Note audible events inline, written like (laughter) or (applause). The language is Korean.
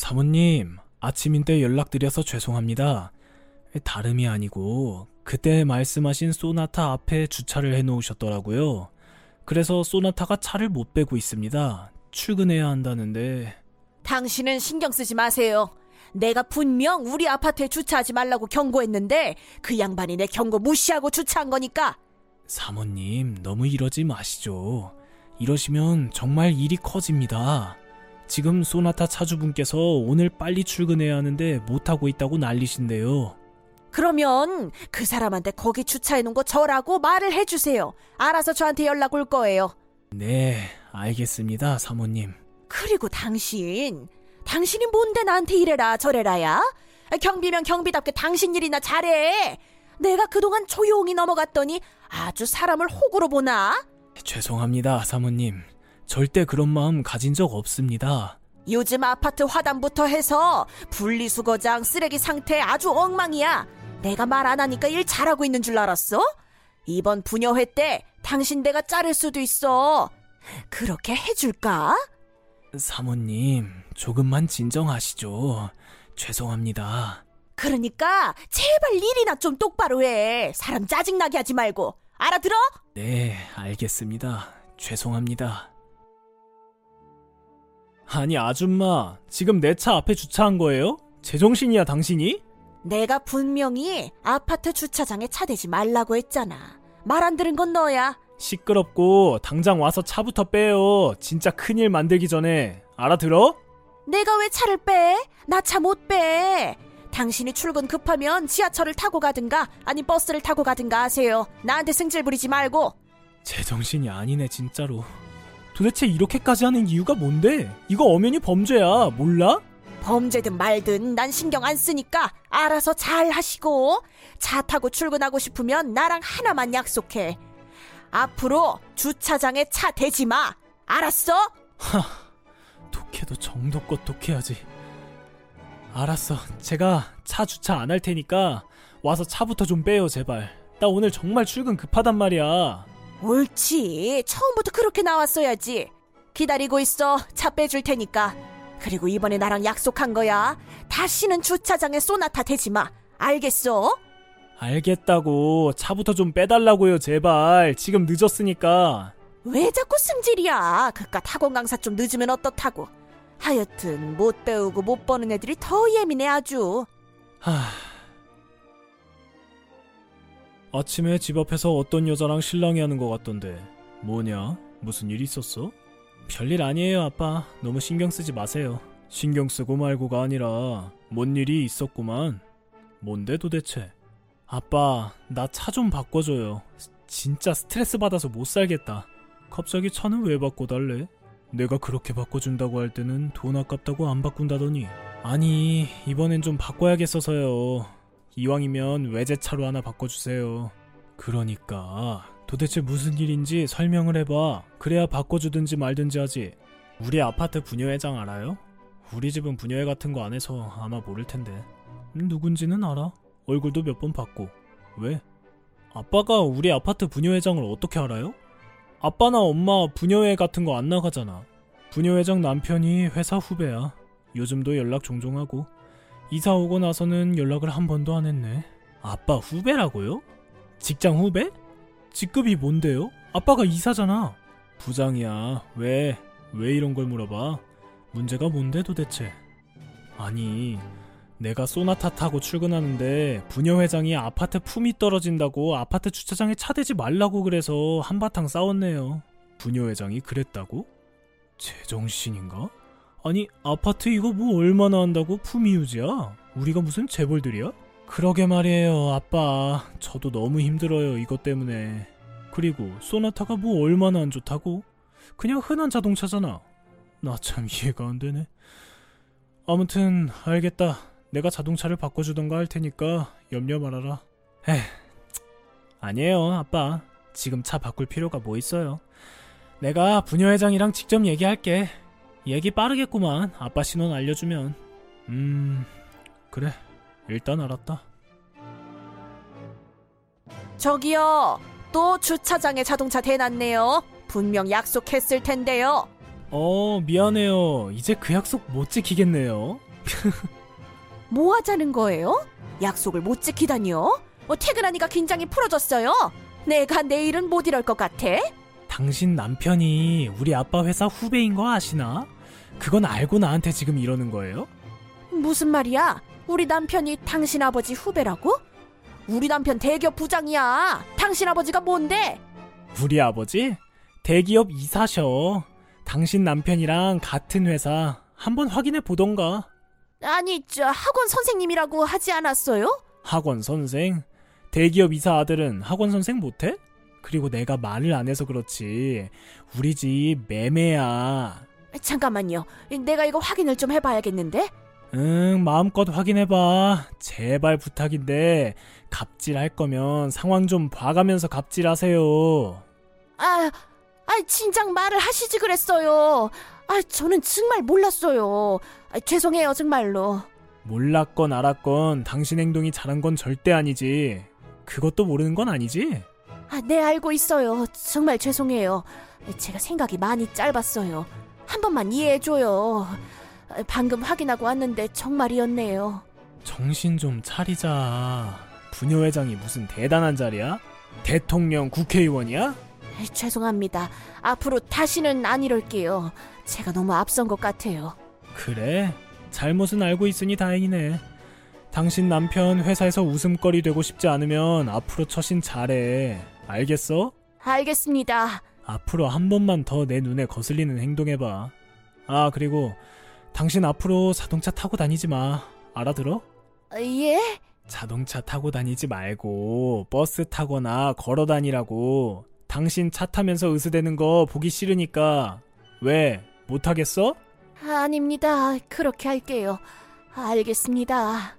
사모님, 아침인데 연락드려서 죄송합니다. 다름이 아니고 그때 말씀하신 소나타 앞에 주차를 해놓으셨더라고요. 그래서 소나타가 차를 못 빼고 있습니다. 출근해야 한다는데 당신은 신경 쓰지 마세요. 내가 분명 우리 아파트에 주차하지 말라고 경고했는데 그 양반이 내 경고 무시하고 주차한 거니까. 사모님 너무 이러지 마시죠. 이러시면 정말 일이 커집니다. 지금 소나타 차주분께서 오늘 빨리 출근해야 하는데 못하고 있다고 난리신데요. 그러면 그 사람한테 거기 주차해 놓은 거 저라고 말을 해주세요. 알아서 저한테 연락 올 거예요. 네, 알겠습니다, 사모님. 그리고 당신, 당신이 뭔데 나한테 이래라 저래라야? 경비면 경비답게 당신 일이나 잘해. 내가 그동안 조용히 넘어갔더니 아주 사람을 호구로 보나? 죄송합니다, 사모님. 절대 그런 마음 가진 적 없습니다. 요즘 아파트 화단부터 해서 분리수거장 쓰레기 상태 아주 엉망이야. 내가 말 안 하니까 일 잘하고 있는 줄 알았어? 이번 분여회 때 당신 내가 자를 수도 있어. 그렇게 해줄까? 사모님, 조금만 진정하시죠. 죄송합니다. 그러니까 제발 일이나 좀 똑바로 해. 사람 짜증나게 하지 말고. 알아들어? 네, 알겠습니다. 죄송합니다. 아니, 아줌마, 지금 내 차 앞에 주차한 거예요? 제정신이야, 당신이? 내가 분명히 아파트 주차장에 차 대지 말라고 했잖아. 말 안 들은 건 너야. 시끄럽고 당장 와서 차부터 빼요. 진짜 큰일 만들기 전에. 알아들어? 내가 왜 차를 빼? 나 차 못 빼. 당신이 출근 급하면 지하철을 타고 가든가 아니 버스를 타고 가든가 하세요. 나한테 승질 부리지 말고. 제정신이 아니네, 진짜로. 도대체 이렇게까지 하는 이유가 뭔데? 이거 엄연히 범죄야. 몰라? 범죄든 말든 난 신경 안 쓰니까 알아서 잘 하시고 차 타고 출근하고 싶으면 나랑 하나만 약속해. 앞으로 주차장에 차 대지 마. 알았어? 독해도 정도껏 독해야지. 알았어. 제가 차 주차 안 할 테니까 와서 차부터 좀 빼요, 제발. 나 오늘 정말 출근 급하단 말이야. 옳지. 처음부터 그렇게 나왔어야지. 기다리고 있어. 차 빼줄 테니까. 그리고 이번에 나랑 약속한 거야. 다시는 주차장에 소나타 대지 마. 알겠어? 알겠다고. 차부터 좀 빼달라고요, 제발. 지금 늦었으니까. 왜 자꾸 승질이야? 그깟 학원 강사 좀 늦으면 어떻다고. 하여튼 못 배우고 못 버는 애들이 더 예민해 아주. 하... 아침에 집 앞에서 어떤 여자랑 실랑이 하는 것 같던데. 뭐냐? 무슨 일 있었어? 별일 아니에요, 아빠. 너무 신경 쓰지 마세요. 신경 쓰고 말고가 아니라 뭔 일이 있었구만. 뭔데 도대체? 아빠, 나 차 좀 바꿔줘요. 진짜 스트레스 받아서 못 살겠다. 갑자기 차는 왜 바꿔달래? 내가 그렇게 바꿔준다고 할 때는 돈 아깝다고 안 바꾼다더니. 아니, 이번엔 좀 바꿔야겠어서요. 이왕이면 외제차로 하나 바꿔주세요. 그러니까 도대체 무슨 일인지 설명을 해봐. 그래야 바꿔주든지 말든지 하지. 우리 아파트 부녀회장 알아요? 우리 집은 부녀회 같은 거 안 해서 아마 모를 텐데. 음, 누군지는 알아. 얼굴도 몇 번 봤고. 왜? 아빠가 우리 아파트 부녀회장을 어떻게 알아요? 아빠나 엄마 부녀회 같은 거 안 나가잖아. 부녀회장 남편이 회사 후배야. 요즘도 연락 종종 하고. 이사 오고 나서는 연락을 한 번도 안 했네. 아빠 후배라고요? 직장 후배? 직급이 뭔데요? 아빠가 이사잖아. 부장이야. 왜? 왜 이런 걸 물어봐? 문제가 뭔데 도대체? 아니, 내가 소나타 타고 출근하는데 부녀 회장이 아파트 품이 떨어진다고 아파트 주차장에 차 대지 말라고 그래서 한바탕 싸웠네요. 부녀 회장이 그랬다고? 제정신인가? 아니 아파트 이거 뭐 얼마나 한다고? 품위 유지야? 우리가 무슨 재벌들이야? 그러게 말이에요 아빠. 저도 너무 힘들어요 이것 때문에. 그리고 소나타가 뭐 얼마나 안 좋다고? 그냥 흔한 자동차잖아. 나 참 이해가 안 되네. 아무튼 알겠다. 내가 자동차를 바꿔주던가 할 테니까 염려 말아라. 에 아니에요 아빠. 지금 차 바꿀 필요가 뭐 있어요? 내가 부녀회장이랑 직접 얘기할게 얘기 빠르겠구만. 아빠 신원 알려주면. 음, 그래. 일단 알았다. 저기요. 또 주차장에 자동차 대놨네요. 분명 약속했을 텐데요. 어, 미안해요. 이제 그 약속 못 지키겠네요. (laughs) 뭐 하자는 거예요? 약속을 못 지키다니요? 뭐 퇴근하니까 긴장이 풀어졌어요? 내가 내일은 못 이럴 것 같아? 당신 남편이 우리 아빠 회사 후배인 거 아시나? 그건 알고 나한테 지금 이러는 거예요? 무슨 말이야? 우리 남편이 당신 아버지 후배라고? 우리 남편 대기업 부장이야. 당신 아버지가 뭔데? 우리 아버지? 대기업 이사셔. 당신 남편이랑 같은 회사 한번 확인해 보던가. 아니, 저 학원 선생님이라고 하지 않았어요? 학원 선생? 대기업 이사 아들은 학원 선생 못해? 그리고 내가 말을 안 해서 그렇지. 우리 집 매매야. 잠깐만요. 내가 이거 확인을 좀 해봐야겠는데? 응, 마음껏 확인해봐. 제발 부탁인데, 갑질 할 거면 상황 좀 봐가면서 갑질하세요. 아, 아, 진작 말을 하시지 그랬어요. 아, 저는 정말 몰랐어요. 아, 죄송해요, 정말로. 몰랐건 알았건 당신 행동이 잘한 건 절대 아니지. 그것도 모르는 건 아니지? 아, 네, 알고 있어요. 정말 죄송해요. 제가 생각이 많이 짧았어요. 한 번만 이해해줘요. 방금 확인하고 왔는데 정말이었네요. 정신 좀 차리자. 부녀회장이 무슨 대단한 자리야? 대통령 국회의원이야? 죄송합니다. 앞으로 다시는 안 이럴게요. 제가 너무 앞선 것 같아요. 그래? 잘못은 알고 있으니 다행이네. 당신 남편 회사에서 웃음거리 되고 싶지 않으면 앞으로 처신 잘해. 알겠어? 알겠습니다. 앞으로 한 번만 더 내 눈에 거슬리는 행동해봐. 아, 그리고 당신 앞으로 자동차 타고 다니지 마. 알아들어? 예? 자동차 타고 다니지 말고 버스 타거나 걸어 다니라고. 당신 차 타면서 으스대는 거 보기 싫으니까. 왜? 못하겠어? 아닙니다. 그렇게 할게요. 알겠습니다.